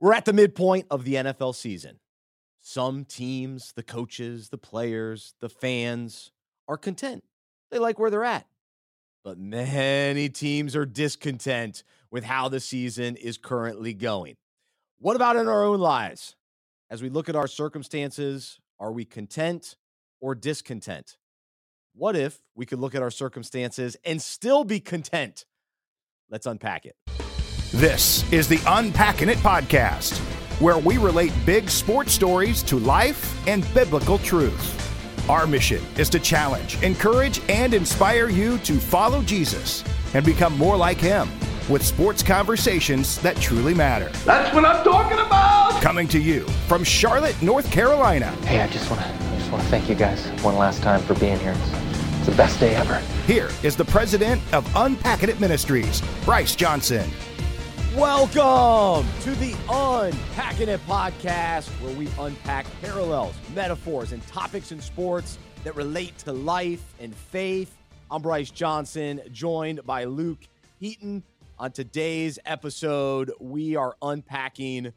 We're at the midpoint of the NFL season. Some teams, the coaches, the players, the fans are content. They like where they're at. But many teams are discontent with how the season is currently going. What about in our own lives? As we look at our circumstances, are we content or discontent? What if we could look at our circumstances and still be content? Let's unpack it. This is the Unpacking It podcast, where we relate big sports stories to life and biblical truth. Our mission is to challenge, encourage, and inspire you to follow Jesus and become more like him with sports conversations that truly matter. That's what I'm talking about. Coming to you from Charlotte, North Carolina. Hey, I just want to just want to thank you guys one last time for being here. It's, it's the best day ever. Here is the president of Unpacking It Ministries, Bryce Johnson. Welcome to the Unpacking It podcast, where we unpack parallels, metaphors, and topics in sports that relate to life and faith. I'm Bryce Johnson, joined by Luke Heaton. On today's episode, we are unpacking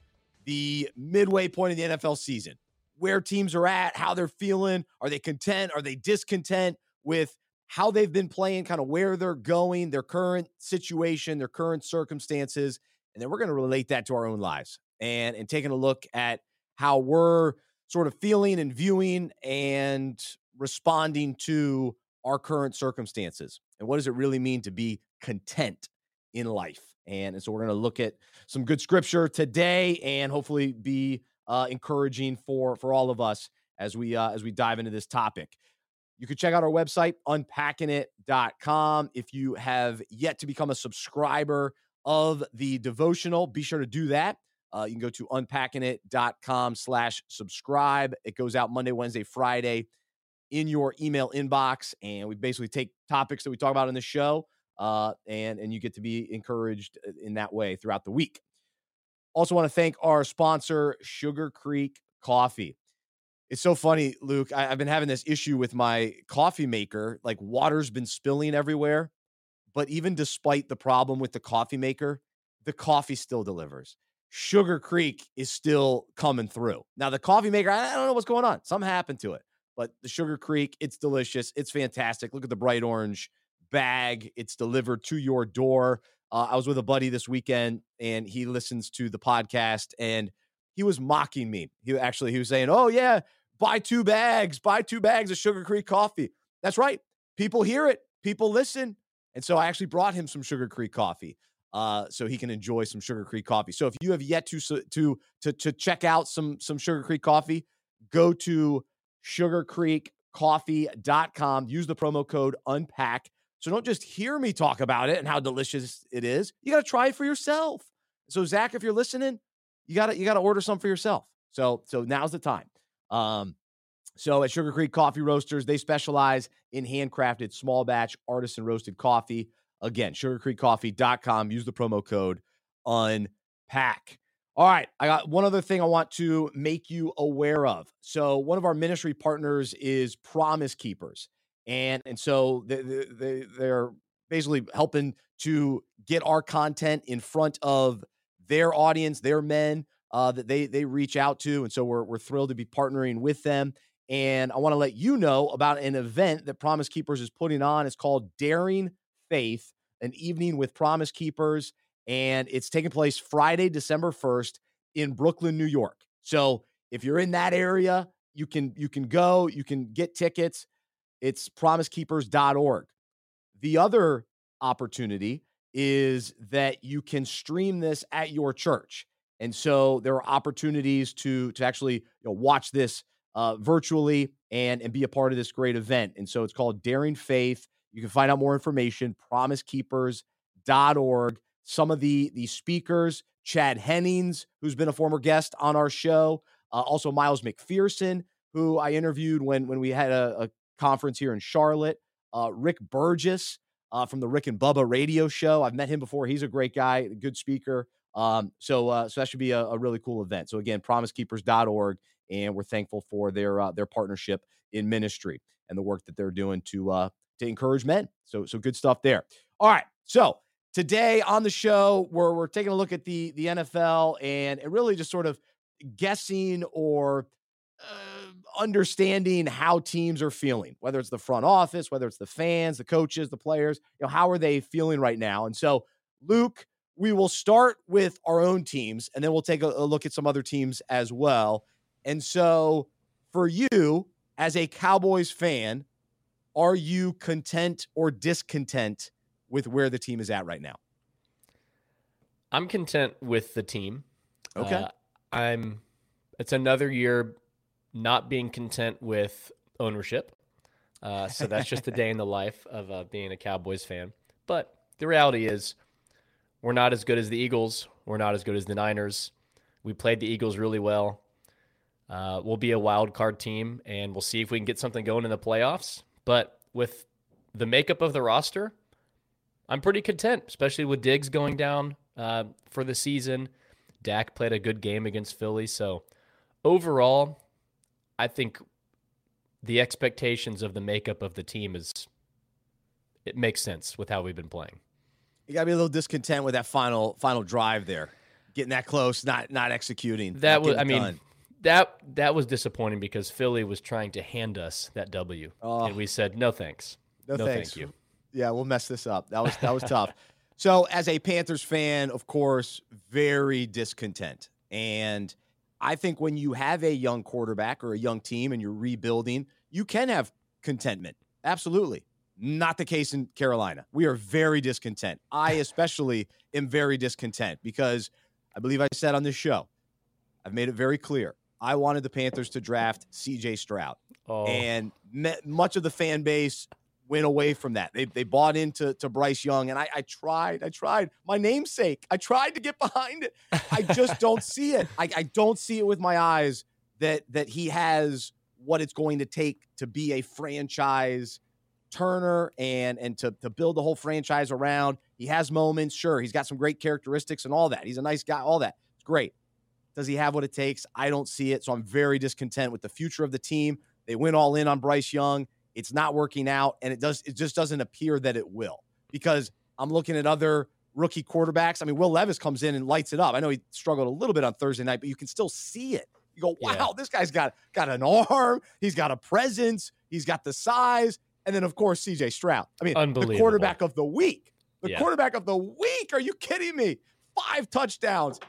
the midway point of the NFL season, where teams are at, how they're feeling. Are they content? Are they discontent with how they've been playing, kind of where they're going, their current situation, their current circumstances. And then we're going to relate that to our own lives and, and taking a look at how we're sort of feeling and viewing and responding to our current circumstances. And what does it really mean to be content in life? And, and so we're going to look at some good scripture today and hopefully be uh, encouraging for for all of us as we uh, as we dive into this topic. You can check out our website, unpackingit.com. If you have yet to become a subscriber of the devotional, be sure to do that. Uh, you can go to unpackingit.com slash subscribe. It goes out Monday, Wednesday, Friday in your email inbox. And we basically take topics that we talk about in the show uh, and, and you get to be encouraged uh, in that way throughout the week. Also, want to thank our sponsor, Sugar Creek Coffee. It's so funny, Luke. I, have been having this issue with my coffee maker. Like water's been spilling everywhere. But even despite the problem with the coffee maker, the coffee still delivers. Sugar Creek is still coming through. Now, the coffee maker, I don't know what's going on. Something happened to it. But the Sugar Creek, it's delicious. It's fantastic. Look at the bright orange bag. It's delivered to your door. Uh, I was with a buddy this weekend and he listens to the podcast and he was mocking me. He actually he was saying, "Oh yeah, buy two bags, buy two bags of Sugar Creek coffee. That's right. People hear it, people listen. And so I actually brought him some Sugar Creek coffee. Uh, so he can enjoy some Sugar Creek coffee. So if you have yet to to to to check out some some Sugar Creek coffee, go to sugarcreekcoffee.com. Use the promo code unpack. So don't just hear me talk about it and how delicious it is. You got to try it for yourself. So Zach, if you're listening, you got to you got to order some for yourself. So so now's the time. Um, so at Sugar Creek Coffee Roasters, they specialize in handcrafted small batch artisan roasted coffee. Again, sugarcreekcoffee.com. Use the promo code UNPACK. All right, I got one other thing I want to make you aware of. So one of our ministry partners is Promise Keepers. And and so they, they they're basically helping to get our content in front of their audience, their men, uh, that they they reach out to, and so we're we're thrilled to be partnering with them. And I want to let you know about an event that Promise Keepers is putting on. It's called Daring Faith, an evening with Promise Keepers, and it's taking place Friday, December first in Brooklyn, New York. So if you're in that area, you can you can go, you can get tickets. It's promisekeepers.org. The other opportunity is that you can stream this at your church. And so there are opportunities to to actually you know, watch this uh, virtually and and be a part of this great event. And so it's called Daring Faith. You can find out more information promisekeepers.org. Some of the the speakers, Chad Hennings, who's been a former guest on our show, uh, also Miles McPherson, who I interviewed when when we had a, a conference here in Charlotte, uh, Rick Burgess uh, from the Rick and Bubba radio show. I've met him before. He's a great guy, good speaker. Um, so, uh, so that should be a, a, really cool event. So again, promisekeepers.org, and we're thankful for their uh, their partnership in ministry and the work that they're doing to uh, to encourage men. So, so good stuff there. All right, so today on the show, we're, we're taking a look at the, the NFL and, and really just sort of guessing or uh, understanding how teams are feeling, whether it's the front office, whether it's the fans, the coaches, the players, you know, how are they feeling right now? And so, Luke, we will start with our own teams and then we'll take a, a look at some other teams as well. And so, for you as a Cowboys fan, are you content or discontent with where the team is at right now? I'm content with the team. Okay. Uh, I'm it's another year not being content with ownership. Uh, so that's just the day in the life of uh, being a Cowboys fan. But the reality is, we're not as good as the Eagles. We're not as good as the Niners. We played the Eagles really well. Uh, we'll be a wild card team, and we'll see if we can get something going in the playoffs. But with the makeup of the roster, I'm pretty content, especially with Diggs going down uh, for the season. Dak played a good game against Philly. So overall, I think the expectations of the makeup of the team is it makes sense with how we've been playing. You gotta be a little discontent with that final final drive there, getting that close, not not executing. That not was, I mean, done. that that was disappointing because Philly was trying to hand us that W, Oh. and we said no thanks, No, thanks. thank you. Yeah, we'll mess this up. That was that was tough. So, as a Panthers fan, of course, very discontent. And I think when you have a young quarterback or a young team and you're rebuilding, you can have contentment. Absolutely. Not the case in Carolina. We are very discontent. I especially am very discontent because I believe I said on this show, I've made it very clear. I wanted the Panthers to draft CJ Stroud Oh, and me, much of the fan base went away from that. They, they bought into to Bryce Young, and I, I tried, I tried. My namesake, I tried to get behind it. I just don't see it. I, I don't see it with my eyes that that he has what it's going to take to be a franchise turner and and to to build the whole franchise around. He has moments, sure. He's got some great characteristics and all that. He's a nice guy, all that. It's great. Does he have what it takes? I don't see it. So I'm very discontent with the future of the team. They went all in on Bryce Young. It's not working out, and it does. It just doesn't appear that it will because I'm looking at other rookie quarterbacks. I mean, Will Levis comes in and lights it up. I know he struggled a little bit on Thursday night, but you can still see it. You go, wow, Yeah. this guy's got got an arm. He's got a presence. He's got the size, and then of course C.J. Stroud. I mean, the quarterback of the week. The Yeah. quarterback of the week. Are you kidding me? Five touchdowns,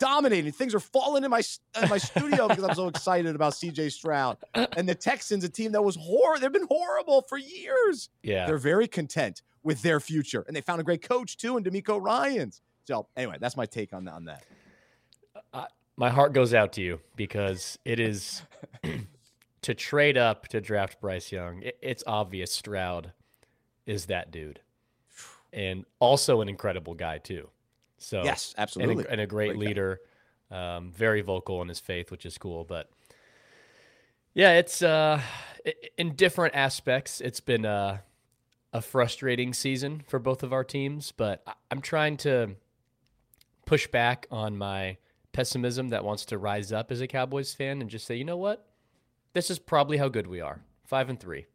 dominating. Things are falling in my in my studio because I'm so excited about C.J. Stroud and the Texans, a team that was horrible. They've been horrible for years. yeah. They're very content with their future, and they found a great coach too, in DeMeco Ryans. So anyway, that's my take on on that. my heart goes out to you because it is to trade up to draft Bryce Young. It, it's obvious Stroud is that dude, and also an incredible guy too. So Yes, and a- absolutely. and a, great, Great leader, um, very vocal in his faith, which is cool. But yeah, it's uh, in different aspects. It's been uh, a frustrating season for both of our teams, but I'm trying to push back on my pessimism that wants to rise up as a Cowboys fan and just say, you know what, this is probably how good we are, five and three,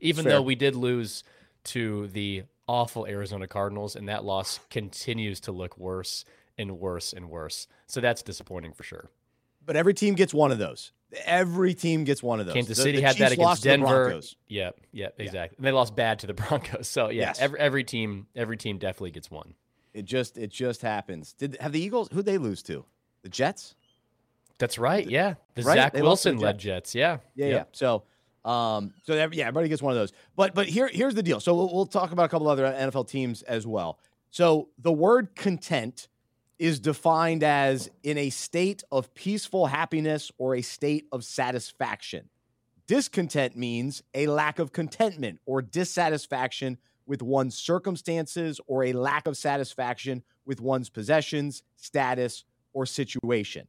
even Fair. though we did lose to the awful Arizona Cardinals, and that loss continues to look worse and worse and worse. So that's disappointing for sure. But every team gets one of those. Every team gets one of those. Kansas The- City the had that Chiefs lost against Denver. Yep, yep, exactly. And they lost bad to the Broncos. So yeah, Yes. every every team every team definitely gets one. It just it just happens. Did have the Eagles? Who they lose to? The Jets. That's right. Yeah, the Right? Zach They lost to the Wilson led Jets. Yeah, Yeah, Yep. yeah. So, um, so that, yeah, everybody gets one of those. But but here here's the deal. So we'll, we'll talk about a couple other NFL teams as well. So the word content is defined as in a state of peaceful happiness or a state of satisfaction. Discontent means a lack of contentment or dissatisfaction with one's circumstances or a lack of satisfaction with one's possessions, status, or situation.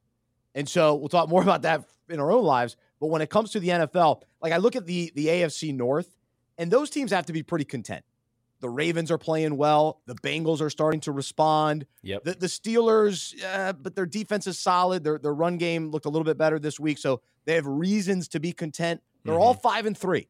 And so we'll talk more about that in our own lives. But when it comes to the NFL, like I look at the the AFC North, and those teams have to be pretty content. The Ravens are playing well. The Bengals are starting to respond. Yep. The, the Steelers, uh, but their defense is solid. Their their run game looked a little bit better this week, so they have reasons to be content. They're all five and three,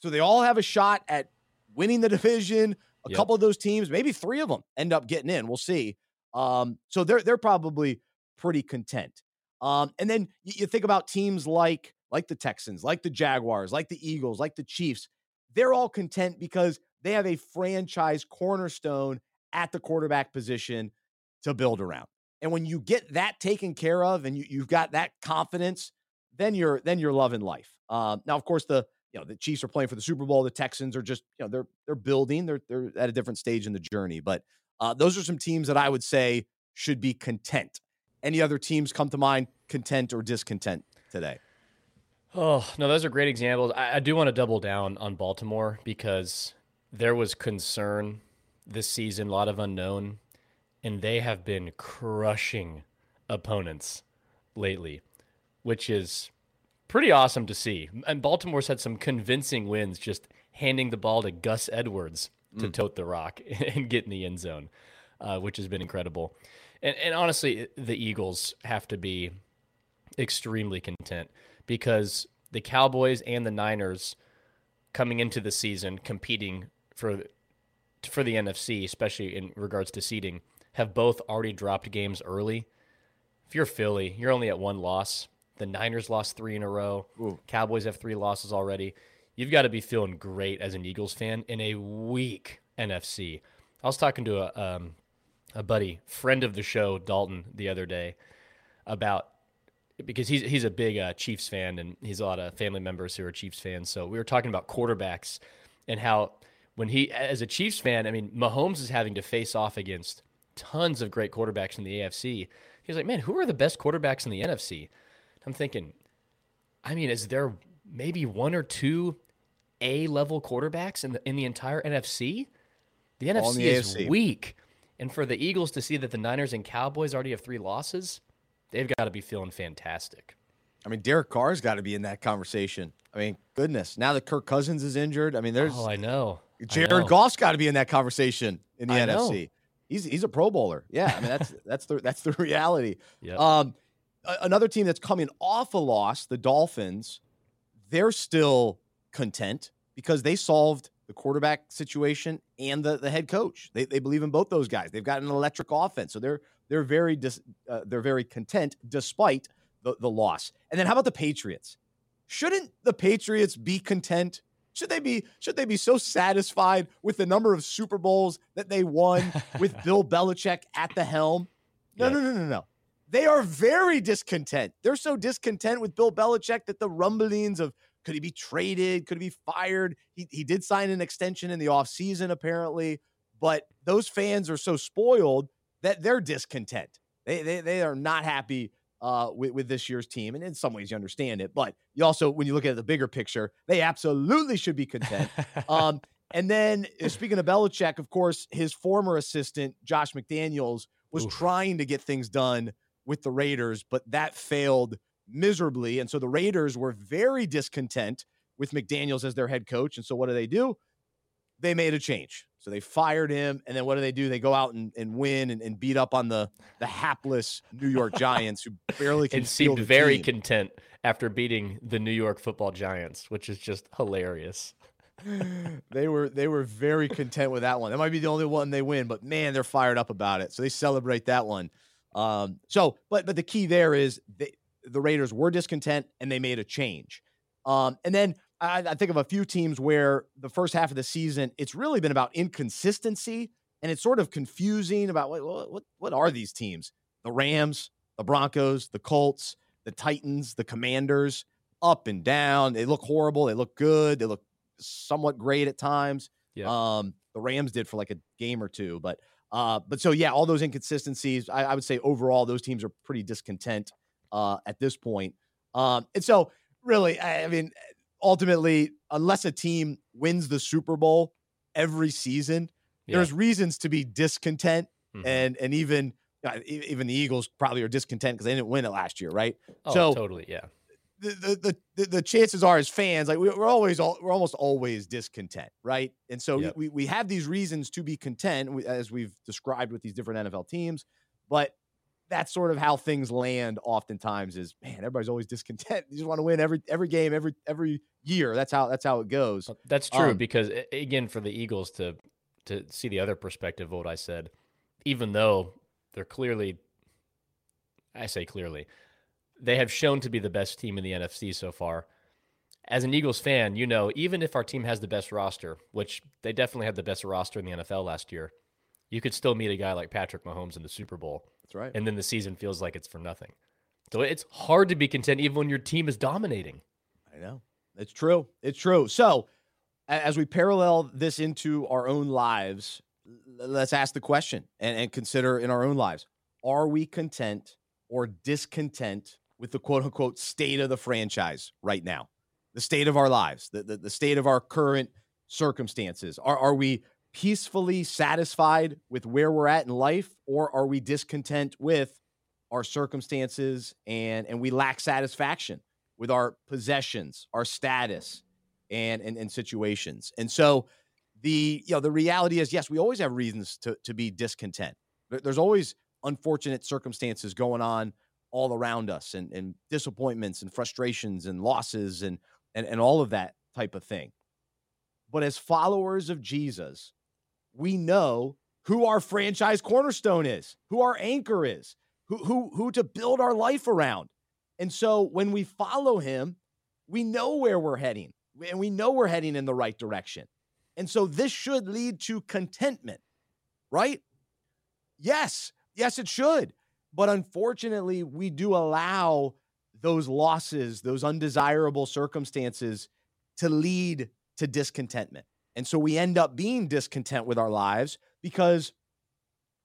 so they all have a shot at winning the division, A Yep. couple of those teams, maybe three of them, end up getting in. We'll see. Um, so they're they're probably pretty content. Um, and then you, you think about teams like like the Texans, like the Jaguars, like the Eagles, like the Chiefs. They're all content because they have a franchise cornerstone at the quarterback position to build around. And when you get that taken care of and you, you've got that confidence, then you're then you're loving life. Um, now, of course, the you know the Chiefs are playing for the Super Bowl. The Texans are just you know they're they're building. They're they're at a different stage in the journey. But uh, those are some teams that I would say should be content. Any other teams come to mind, content or discontent today? Oh, no, those are great examples. I, I do want to double down on Baltimore because there was concern this season, a lot of unknown, and they have been crushing opponents lately, which is pretty awesome to see. And Baltimore's had some convincing wins just handing the ball to Gus Edwards to tote the rock and get in the end zone, uh, which has been incredible. And, and honestly, the Eagles have to be extremely content because the Cowboys and the Niners coming into the season competing for for the NFC, especially in regards to seeding, have both already dropped games early. If you're Philly, you're only at one loss. The Niners lost three in a row. Cowboys have three losses already. You've got to be feeling great as an Eagles fan in a weak NFC. I was talking to a um, a buddy, friend of the show, Dalton, the other day, about because he's he's a big uh, Chiefs fan and he's a lot of family members who are Chiefs fans. So we were talking about quarterbacks and how when he as a Chiefs fan, I mean Mahomes is having to face off against tons of great quarterbacks in the AFC. He's like, man, who are the best quarterbacks in the NFC? I'm thinking, I mean, is there maybe one or two A level quarterbacks in the in the entire NFC? The All NFC the is AFC. weak. And for the Eagles to see that the Niners and Cowboys already have three losses, they've got to be feeling fantastic. I mean, Derek Carr's got to be in that conversation. I mean, goodness, now that Kirk Cousins is injured, I mean, there's Oh, I know. I Jared know. Goff's got to be in that conversation in the I know. NFC. He's he's a Pro Bowler. Yeah, I mean that's that's the that's the reality. Yep. Um, another team that's coming off a loss, the Dolphins, they're still content because they solved the quarterback situation and the, the head coach. They, they believe in both those guys. They've got an electric offense, so they're they're very dis, uh, they're very content despite the, the loss. And then how about the Patriots? Shouldn't the Patriots be content? Should they be should they be so satisfied with the number of Super Bowls that they won with Bill Belichick at the helm? No, Yeah. no, no, no, no. They are very discontent. They're so discontent with Bill Belichick that the rumblings of could he be traded? Could he be fired? He, he did sign an extension in the offseason, apparently, but those fans are so spoiled that they're discontent. They, they, they are not happy uh, with, with this year's team. And in some ways, you understand it. But you also, when you look at the bigger picture, they absolutely should be content. Um, and then uh, speaking of Belichick, of course, his former assistant, Josh McDaniels, was Oof. trying to get things done with the Raiders, but that failed miserably. And so the Raiders were very discontent with McDaniels as their head coach. And so what do they do? They made a change. So they fired him. And then what do they do? They go out and, and win and, and beat up on the the hapless New York Giants who barely can and seemed very team. content after beating the New York Football Giants, which is just hilarious. they were they were very content with that one. That might be the only one they win, but man, they're fired up about it. So they celebrate that one. Um, so, but but the key there is they, the Raiders were discontent and they made a change. Um, and then I, I think of a few teams where the first half of the season it's really been about inconsistency and it's sort of confusing about what what what, are these teams? The Rams, the Broncos, the Colts, the Titans, the Commanders, up and down. They look horrible. They look good. They look somewhat great at times. Yeah. Um, the Rams did for like a game or two, but uh, but so yeah, all those inconsistencies. I, I would say overall those teams are pretty discontent uh, at this point. Um, and so really, I, I mean, ultimately, unless a team wins the Super Bowl every season, Yeah. there's reasons to be discontent, Mhm. and and even uh, even the Eagles probably are discontent because they didn't win it last year, right? oh, so- totally, yeah. the the the, the chances are as fans like we, we're always all, we're almost always discontent right and so Yep. we, we have these reasons to be content as we've described with these different nfl teams but that's sort of how things land oftentimes is man everybody's always discontent you just want to win every every game every every year that's how that's how it goes Uh, That's true Um, because again, for the Eagles to to see the other perspective of what I said, even though they're clearly, I say clearly, they have shown to be the best team in the NFC so far. As an Eagles fan, you know, even if our team has the best roster, which they definitely had the best roster in the NFL last year, you could still meet a guy like Patrick Mahomes in the Super Bowl. That's right. And then the season feels like it's for nothing. So it's hard to be content even when your team is dominating. I know. It's true. It's true. So, as we parallel this into our own lives, let's ask the question and, and consider in our own lives are we content or discontent with the quote unquote state of the franchise right now? The state of our lives, the, the, the state of our current circumstances. Are, are we peacefully satisfied with where we're at in life, or are we discontent with our circumstances and, and we lack satisfaction with our possessions, our status, and, and, and situations? And so, the you know the reality is yes we always have reasons to, to be discontent there's always unfortunate circumstances going on all around us and, and disappointments and frustrations and losses and, and and all of that type of thing but as followers of jesus we know who our franchise cornerstone is who our anchor is who who who to build our life around and so when we follow him we know where we're heading and we know we're heading in the right direction and so this should lead to contentment, right? Yes, yes, it should. But unfortunately, we do allow those losses, those undesirable circumstances to lead to discontentment. And so we end up being discontent with our lives because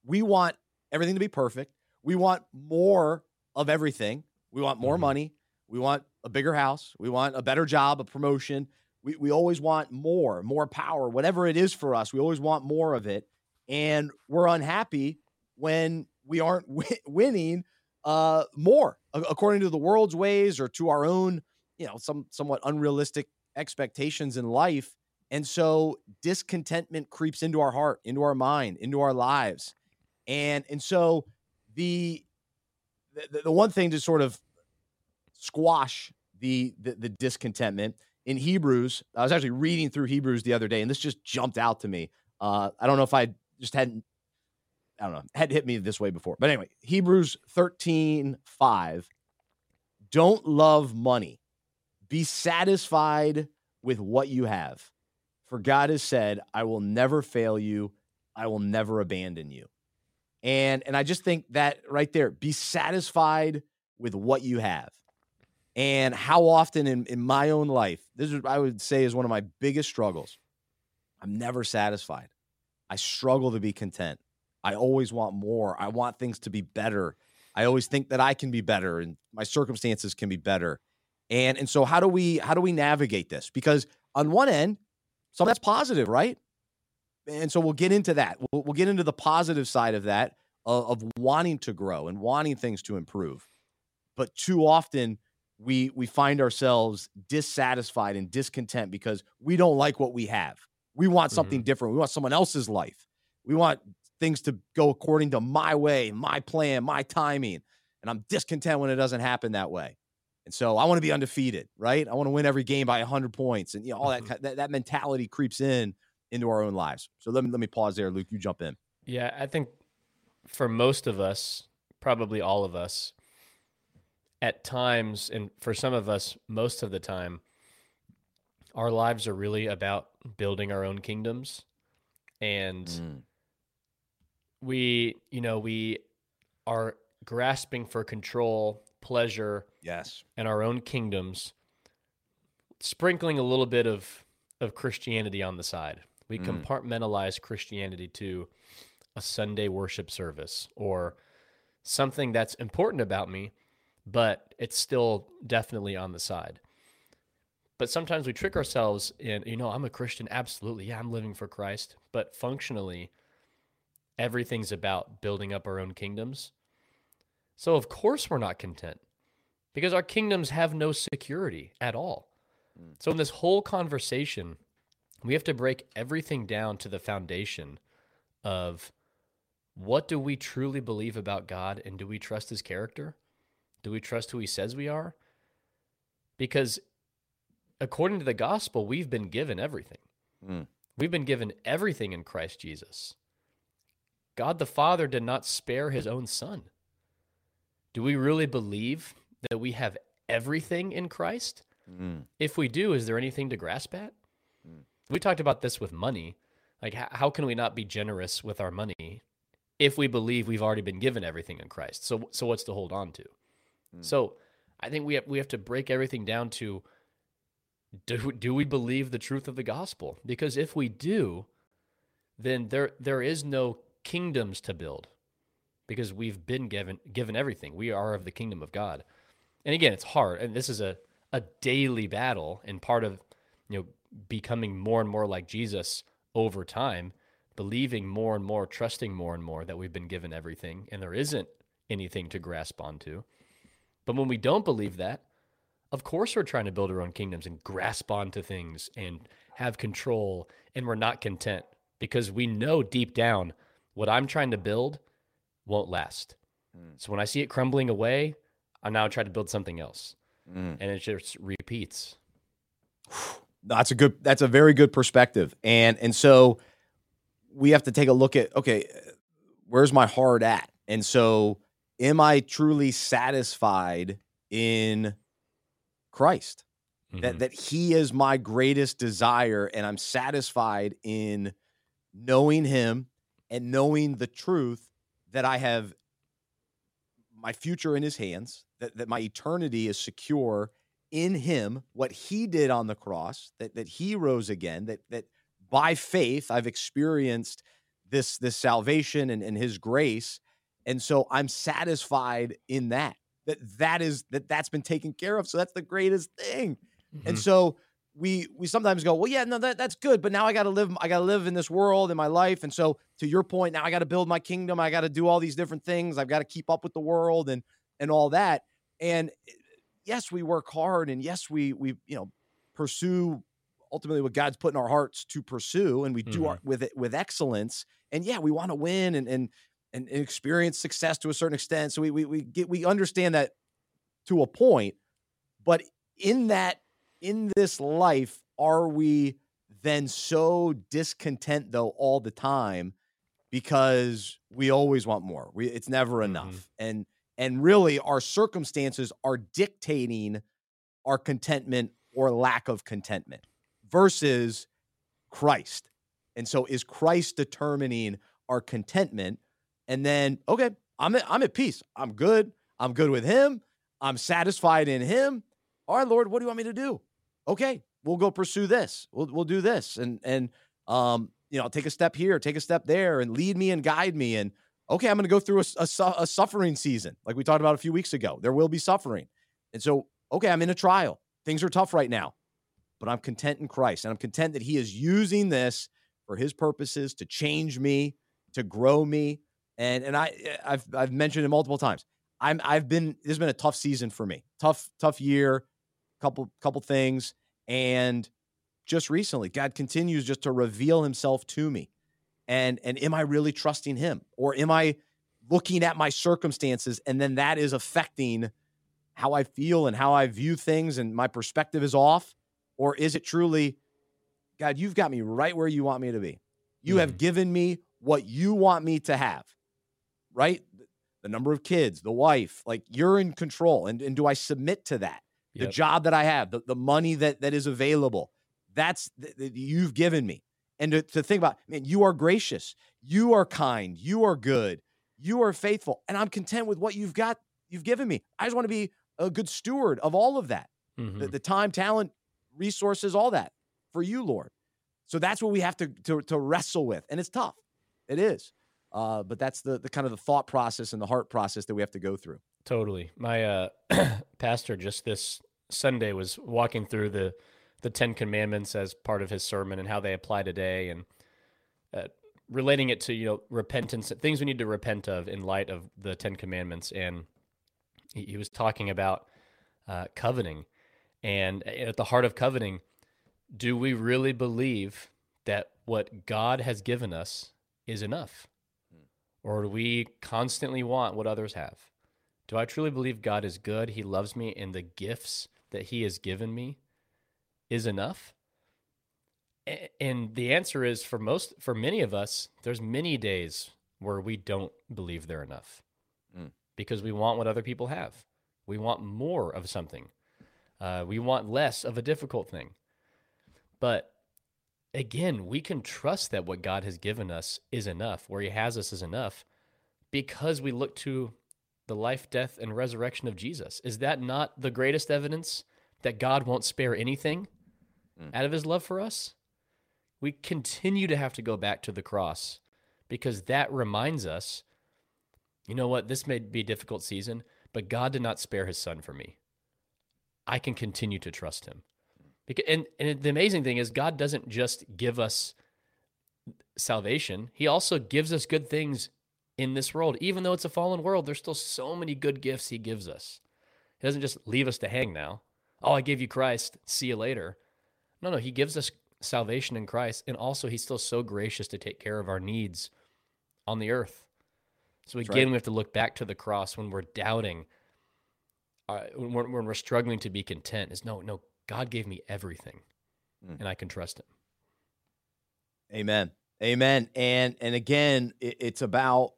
we want everything to be perfect. We want more of everything. We want more mm-hmm. money. We want a bigger house. We want a better job, a promotion. We, we always want more, more power, whatever it is for us. We always want more of it. And we're unhappy when we aren't w- winning uh, more according to the world's ways or to our own, you know, some somewhat unrealistic expectations in life. And so discontentment creeps into our heart, into our mind, into our lives. And and so the the, the one thing to sort of squash the, the the discontentment in Hebrews. I was actually reading through Hebrews the other day, and this just jumped out to me. Uh, I don't know if I just hadn't, I don't know, had hit me this way before. But anyway, Hebrews 13 5. Don't love money. Be satisfied with what you have. For God has said, I will never fail you, I will never abandon you. And and I just think that right there, be satisfied with what you have and how often in, in my own life, this is I would say is one of my biggest struggles. I'm never satisfied. I struggle to be content. I always want more. I want things to be better. I always think that I can be better and my circumstances can be better. And and so how do we how do we navigate this? Because on one end, some that's positive, right? And so we'll get into that. We'll, we'll get into the positive side of that of, of wanting to grow and wanting things to improve. But too often we we find ourselves dissatisfied and discontent because we don't like what we have. We want something mm-hmm. different. We want someone else's life. We want things to go according to my way, my plan, my timing. And I'm discontent when it doesn't happen that way. And so I want to be undefeated, right? I want to win every game by 100 points, and you know all that, mm-hmm. that that mentality creeps in into our own lives. So let me let me pause there, Luke. You jump in. Yeah, I think for most of us, probably all of us, at times, and for some of us, most of the time, our lives are really about building our own kingdoms. And mm. we, you know, we are grasping for control, pleasure, yes, and our own kingdoms, sprinkling a little bit of of Christianity on the side. We mm. compartmentalize Christianity to a Sunday worship service or something that's important about me, but it's still definitely on the side. But sometimes we trick ourselves in, you know, I'm a Christian, absolutely. Yeah, I'm living for Christ. But functionally, everything's about building up our own kingdoms. So, of course, we're not content because our kingdoms have no security at all. Hmm. So, in this whole conversation, we have to break everything down to the foundation of what do we truly believe about God and do we trust his character? Do we trust who he says we are? Because according to the gospel, we've been given everything. Mm. We've been given everything in Christ Jesus. God the Father did not spare his own son. Do we really believe that we have everything in Christ? Mm. If we do, is there anything to grasp at? Mm. We talked about this with money. Like, how can we not be generous with our money if we believe we've already been given everything in Christ? So, so what's to hold on to? Mm. So, I think we have we have to break everything down to do do we believe the truth of the gospel? Because if we do, then there there is no kingdoms to build because we've been given given everything. We are of the kingdom of God. And again, it's hard and this is a a daily battle and part of you know becoming more and more like Jesus over time, believing more and more, trusting more and more that we've been given everything and there isn't anything to grasp onto. But when we don't believe that, of course we're trying to build our own kingdoms and grasp onto things and have control and we're not content because we know deep down what I'm trying to build won't last. Mm. So when I see it crumbling away, I now try to build something else. Mm. And it just repeats. That's a good that's a very good perspective. And and so we have to take a look at okay, where's my heart at? And so am I truly satisfied in Christ? Mm-hmm. That that he is my greatest desire and I'm satisfied in knowing him and knowing the truth that I have my future in his hands, that, that my eternity is secure in him, what he did on the cross, that that he rose again, that that by faith I've experienced this this salvation and, and his grace. And so i'm satisfied in that that that is that that's been taken care of. So that's the greatest thing. Mm-hmm. and so we we sometimes go well yeah no that, that's good but now i got to live i got to live in this world in my life and so to your point now i got to build my kingdom i got to do all these different things i've got to keep up with the world and and all that and eh, yes we work hard and yes we we you know pursue ultimately what god's put in our hearts to pursue and we do mm-hmm. our with it with excellence and yeah we want to win and and and, experience success to a certain extent. So we we we get we understand that to a point, but in that in this life, are we then so discontent though all the time because we always want more. We it's never enough. Mm-hmm. And and really our circumstances are dictating our contentment or lack of contentment versus Christ. And so is Christ determining our contentment and then okay, I'm at, I'm at peace. I'm good. I'm good with him. I'm satisfied in him. All right, Lord, what do you want me to do? Okay, we'll go pursue this. We'll we'll do this, and and um, you know, take a step here, take a step there, and lead me and guide me. And okay, I'm going to go through a, a, a suffering season, like we talked about a few weeks ago. There will be suffering, and so okay, I'm in a trial. Things are tough right now, but I'm content in Christ, and I'm content that He is using this for His purposes to change me, to grow me, and and I eh, I've I've mentioned it multiple times. I'm I've been this has been a tough season for me. Tough tough year, couple couple things, and just recently, God continues just to reveal Himself to me, and and am I really trusting Him, or am I looking at my circumstances, and then that is affecting how I feel and how I view things, and my perspective is off, or is it truly, God, you've got me right where you want me to be. You mm. have given me what you want me to have right? The number of kids, the wife, like you're in control. And, and do I submit to that? Yep. The job that I have, the, the money that, that is available, that's that you've given me. And to, to think about, man, you are gracious, you are kind, you are good, you are faithful, and I'm content with what you've got, you've given me. I just want to be a good steward of all of that mm-hmm. the, the, time, talent, resources, all that for you, Lord. So that's what we have to, to, to wrestle with. And it's tough. It is. Uh, but that's the the kind of the thought process and the heart process that we have to go through. Totally. My uh, pastor just this Sunday was walking through the the Ten Commandments as part of his sermon and how they apply today, and uh, relating it to you know repentance, things we need to repent of in light of the Ten Commandments. And he, he was talking about uh, coveting, and at the heart of coveting, do we really believe that what God has given us is enough? Or do we constantly want what others have? Do I truly believe God is good? He loves me, and the gifts that He has given me is enough? And the answer is for most, for many of us, there's many days where we don't believe they're enough mm. because we want what other people have. We want more of something. Uh, we want less of a difficult thing. But again, we can trust that what God has given us is enough, where He has us is enough, because we look to the life, death, and resurrection of Jesus. Is that not the greatest evidence that God won't spare anything mm. out of His love for us? We continue to have to go back to the cross because that reminds us you know what? This may be a difficult season, but God did not spare His Son for me. I can continue to trust Him. Because, and, and the amazing thing is, God doesn't just give us salvation, He also gives us good things in this world. Even though it's a fallen world, there's still so many good gifts He gives us. He doesn't just leave us to hang now. Oh, I gave you Christ. See you later. No, no, He gives us salvation in Christ. And also, He's still so gracious to take care of our needs on the earth. So, again, right. we have to look back to the cross when we're doubting, uh, when, we're, when we're struggling to be content. Is no, no, God gave me everything, mm. and I can trust Him. Amen. Amen. And and again, it, it's about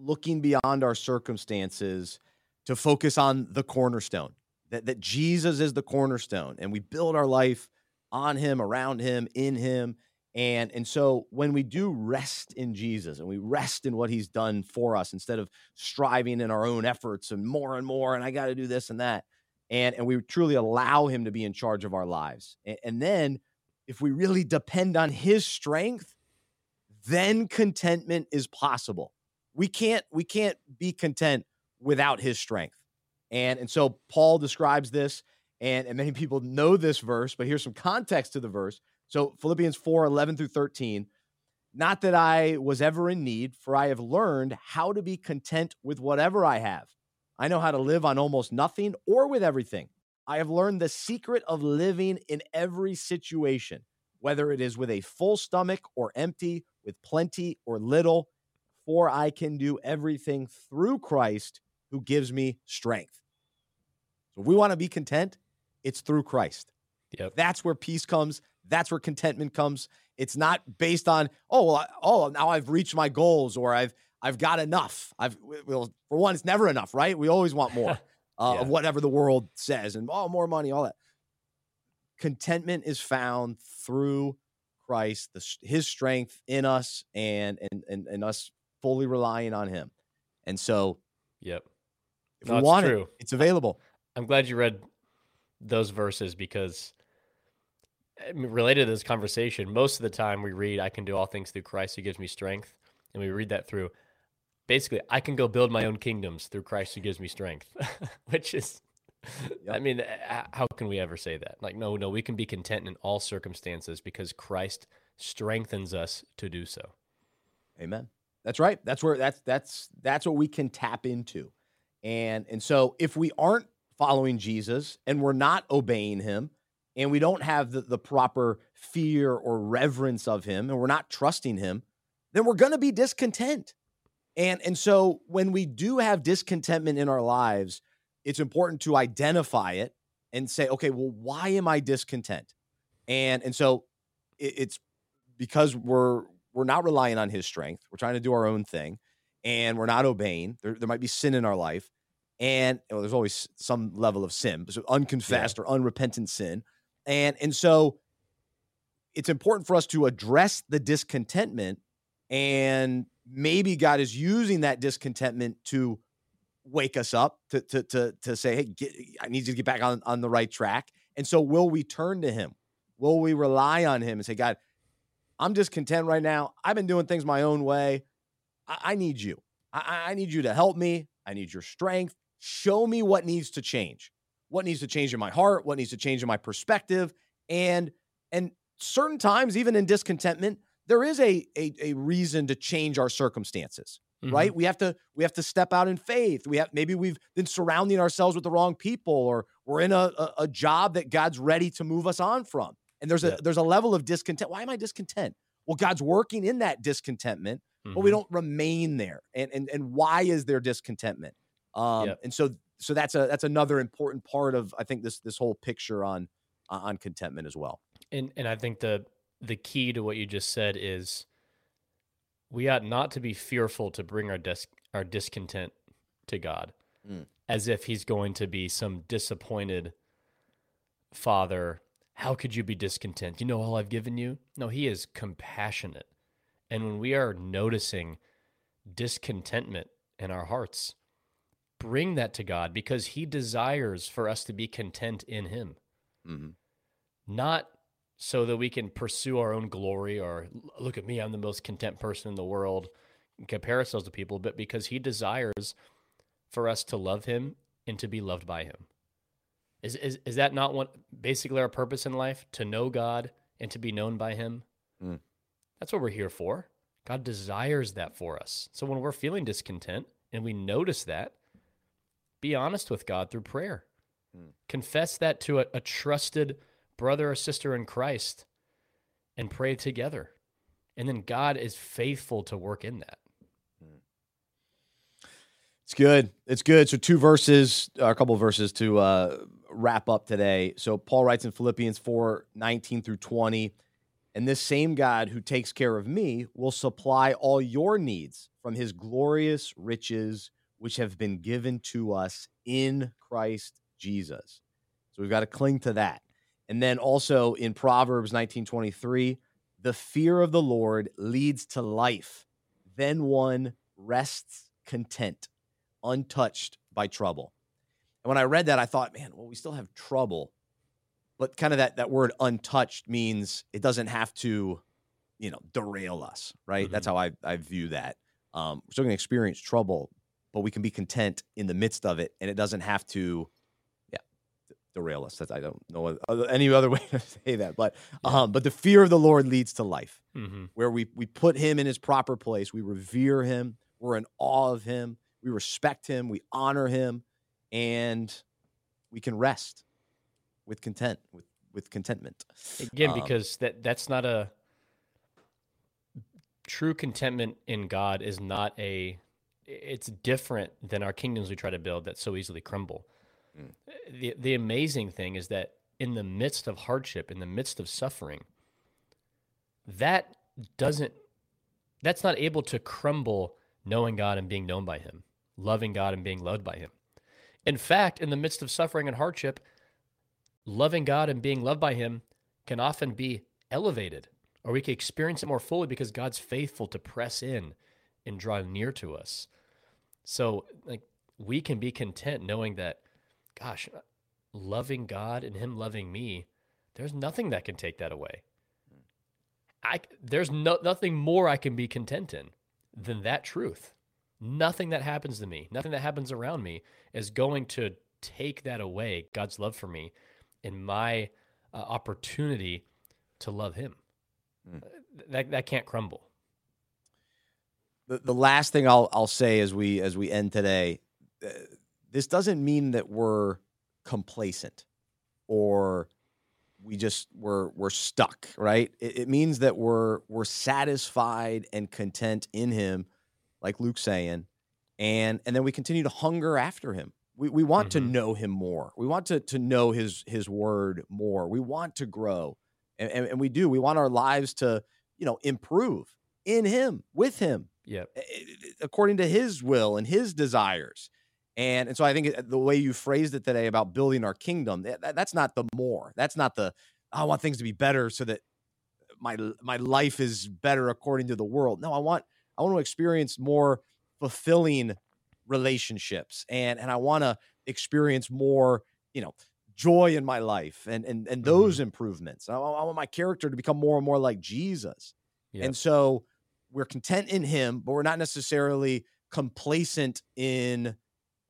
looking beyond our circumstances to focus on the cornerstone. That that Jesus is the cornerstone, and we build our life on Him, around Him, in Him. And and so when we do rest in Jesus and we rest in what He's done for us, instead of striving in our own efforts and more and more, and I got to do this and that, and and we truly allow him to be in charge of our lives and, and, then if we really depend on his strength then contentment is possible we can't we can't be content without his strength. And and so paul describes this and and many people know this verse but here's some context to the verse. So philippians 4 11 through 13 not that i was ever in need for i have learned how to be content with whatever i have. I know how to live on almost nothing or with everything. I have learned the secret of living in every situation, whether it is with a full stomach or empty, with plenty or little, for I can do everything through Christ who gives me strength. So if we want to be content, it's through Christ. Yep. That's where peace comes. That's where contentment comes. It's not based on, oh, well, oh, now I've reached my goals or I've I've got enough. I've well, for one, it's never enough, right? We always want more uh, yeah. of whatever the world says, and oh, more money, all that. Contentment is found through Christ, the, His strength in us, and and and and us fully relying on Him. And so, yep, if no, we want true. it, it's available. I'm glad you read those verses because related to this conversation, most of the time we read, "I can do all things through Christ who gives me strength," and we read that through basically I can go build my own kingdoms through Christ who gives me strength, which is yep. I mean, how can we ever say that? Like, no, no, we can be content in all circumstances because Christ strengthens us to do so. Amen. That's right. That's where that's that's that's what we can tap into. And and so if we aren't following Jesus and we're not obeying him and we don't have the, the proper fear or reverence of him and we're not trusting him, then we're going to be discontent. And and so when we do have discontentment in our lives, it's important to identify it and say, okay, well, why am I discontent? And and so it, it's because we're we're not relying on his strength. We're trying to do our own thing and we're not obeying. There, there might be sin in our life. And well, there's always some level of sin, so unconfessed yeah. or unrepentant sin. And and so it's important for us to address the discontentment and maybe God is using that discontentment to wake us up to to to, to say, hey, get, I need you to get back on, on the right track. And so will we turn to him? Will we rely on him and say, God, I'm discontent right now. I've been doing things my own way. I, I need you. I, I need you to help me. I need your strength. Show me what needs to change. What needs to change in my heart? What needs to change in my perspective? And and certain times, even in discontentment, there is a a, a reason to change our circumstances. Mm-hmm. right we have to we have to step out in faith we have maybe we've been surrounding ourselves with the wrong people or we're in a, a, a job that god's ready to move us on from and there's a there's a level of discontent why am i discontent well god's working in that discontentment mm-hmm. but we don't remain there and and, and why is there discontentment um and so so that's a that's another important part of i think this this whole picture on on contentment as well and and i think the the key to what you just said is we ought not to be fearful to bring our dis- our discontent to God Mm. as if he's going to be some disappointed father. How could you be discontent? You know all I've given you? No, he is compassionate. And when we are noticing discontentment in our hearts, bring that to God because he desires for us to be content in him. Mhm. Not so that we can pursue our own glory or look at me, I'm the most content person in the world, and compare ourselves to people, but because he desires for us to love him and to be loved by him. Is, is, is that not what basically our purpose in life? To know God and to be known by him? Mm. That's what we're here for. God desires that for us. So when we're feeling discontent and we notice that, be honest with God through prayer. Confess that to a, a trusted brother or sister in Christ and pray together. And then God is faithful to work in that. It's good. It's good. So two verses, uh, a couple verses to uh, wrap up today. So Paul writes in Philippians 4, 19 through 20, and this same God who takes care of me will supply all your needs from his glorious riches, which have been given to us in Christ Jesus. So we've got to cling to that. And then also in Proverbs 19:23, the fear of the Lord leads to life. Then one rests content, untouched by trouble. And when I read that, I thought, man, well, we still have trouble. But kind of that that word untouched means it doesn't have to, you know, derail us, right? That's how I, I view that. Um, we're still gonna experience trouble, but we can be content in the midst of it, and it doesn't have to, yeah, derail us. That's I don't know any other way to say that, but um, but the fear of the Lord leads to life, Mm-hmm. where we we put Him in His proper place, we revere Him, we're in awe of Him, we respect Him, we honor Him, and we can rest with content, with with contentment. Again, Um, because that that's not a true contentment in God is not a it's different than our kingdoms we try to build that so easily crumble. The the amazing thing is that in the midst of hardship, in the midst of suffering, that doesn't that's not able to crumble knowing God and being known by him, loving God and being loved by him. In fact, in the midst of suffering and hardship, loving God and being loved by Him can often be elevated, or we can experience it more fully because God's faithful to press in and draw near to us. So, like, we can be content knowing that, gosh, loving God and Him loving me, there's nothing that can take that away. I there's no nothing more I can be content in than that truth. Nothing that happens to me, nothing that happens around me is going to take that away, God's love for me and my uh, opportunity to love him. Uh, That that can't crumble. the, the last thing I'll I'll say as we as we end today, uh, this doesn't mean that we're complacent or we just we're we're stuck, right? It, it means that we're we're satisfied and content in Him, like Luke's saying, and and then we continue to hunger after Him. We we want to Mhm. know Him more. We want to to know His His Word more. We want to grow, and, and, and we do. We want our lives to you know improve in Him, with Him Yeah. according to his will and his desires. And, and so I think the way you phrased it today about building our kingdom, that- that's not the more. That's not the I want things to be better so that my my life is better according to the world. No, I want I want to experience more fulfilling relationships and and I want to experience more, you know, joy in my life and and and those mm-hmm. improvements. I, I want my character to become more and more like Jesus. Yep. And so we're content in him, but we're not necessarily complacent in,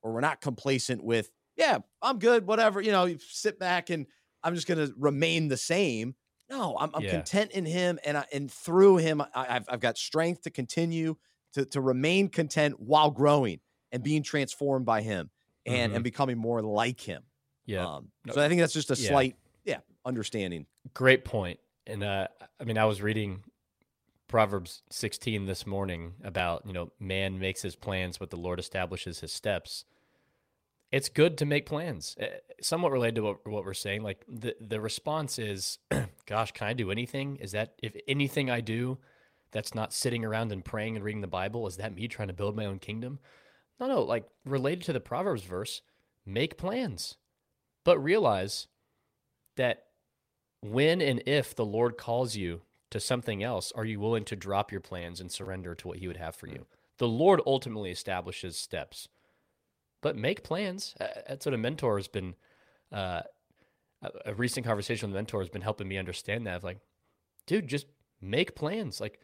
or we're not complacent with, yeah, I'm good, whatever. You know, you sit back and I'm just going to remain the same. No, I'm, I'm Yeah. content in him, and I, and through him, I, I've I've got strength to continue to to remain content while growing and being transformed by him and and becoming more like him. Yeah. Um, so I think that's just a Yeah. slight, yeah, understanding. Great point. And uh, I mean, I was reading Proverbs 16 this morning about, you know, man makes his plans, but the Lord establishes his steps. It's good to make plans. Eh, somewhat related to what, what we're saying. Like the the response is, "Gosh, can I do anything? Is that if anything I do, that's not sitting around and praying and reading the Bible? Is that me trying to build my own kingdom?" No, no. Like related to the Proverbs verse, make plans, but realize that when and if the Lord calls you to something else, are you willing to drop your plans and surrender to what He would have for you? The Lord ultimately establishes steps but make plans. That's what a mentor has been. Uh, a recent conversation with a mentor has been helping me understand that. Of like, dude, just make plans. Like,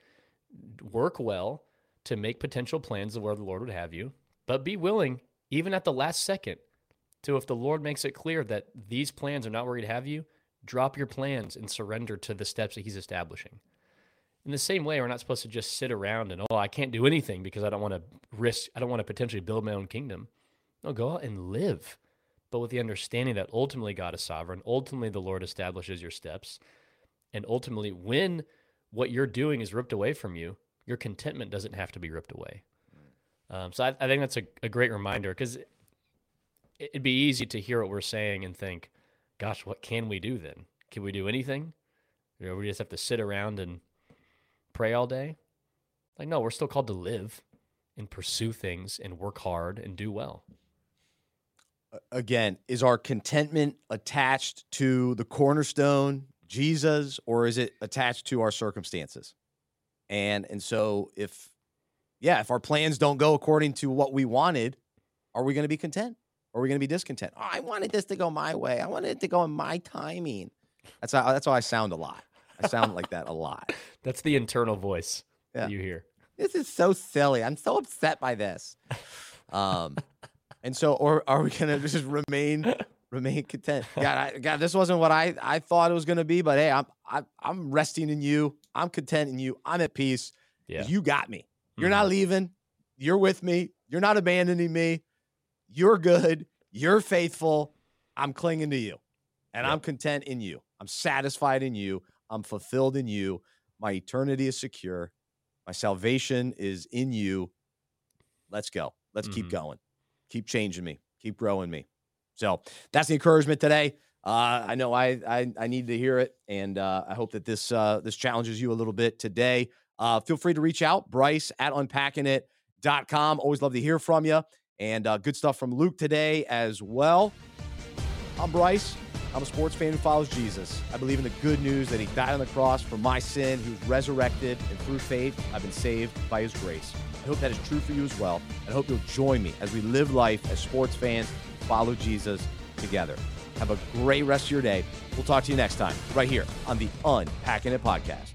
work well to make potential plans of where the Lord would have you, but be willing, even at the last second, to if the Lord makes it clear that these plans are not where He'd have you, drop your plans and surrender to the steps that He's establishing. In the same way, we're not supposed to just sit around and, oh, I can't do anything because I don't want to risk, I don't want to potentially build my own kingdom. No, go out and live, but with the understanding that ultimately God is sovereign. Ultimately, the Lord establishes your steps. And ultimately, when what you're doing is ripped away from you, your contentment doesn't have to be ripped away. Um, so I, I, think that's a, a great reminder because it, it'd be easy to hear what we're saying and think, gosh, what can we do then? Can we do anything? You know, we just have to sit around and pray all day? Like, no, we're still called to live and pursue things and work hard and do well again, is our contentment attached to the cornerstone, Jesus, or is it attached to our circumstances? And and so if yeah, if our plans don't go according to what we wanted, are we going to be content? Or are we going to be discontent? Oh, I wanted this to go my way. I wanted it to go in my timing. That's how that's how I sound a lot. I sound like that a lot. That's the internal voice yeah. you hear. This is so silly. I'm so upset by this. Um, and so, or are we gonna just remain remain content? God, I, God, this wasn't what I I thought it was gonna be, but hey, I'm I, am i am resting in you. I'm content in you. I'm at peace. Yeah. You got me. You're mm-hmm. not leaving. You're with me. You're not abandoning me. You're good. You're faithful. I'm clinging to you, and I'm content in you. I'm satisfied in you. I'm fulfilled in you. My eternity is secure. My salvation is in you. Let's go. Let's mm-hmm. keep going keep changing me, keep growing me. So that's the encouragement today. Uh, I know I, I, I need to hear it, and uh, I hope that this uh, this challenges you a little bit today. Uh, feel free to reach out, Bryce at unpackingit.com. Always love to hear from you, and uh, good stuff from Luke today as well. I'm Bryce. I'm a sports fan who follows Jesus. I believe in the good news that he died on the cross for my sin, he was resurrected, and through faith, I've been saved by his grace. I hope that is true for you as well. And I hope you'll join me as we live life as sports fans, follow Jesus together. Have a great rest of your day. We'll talk to you next time, right here on the Unpacking It Podcast.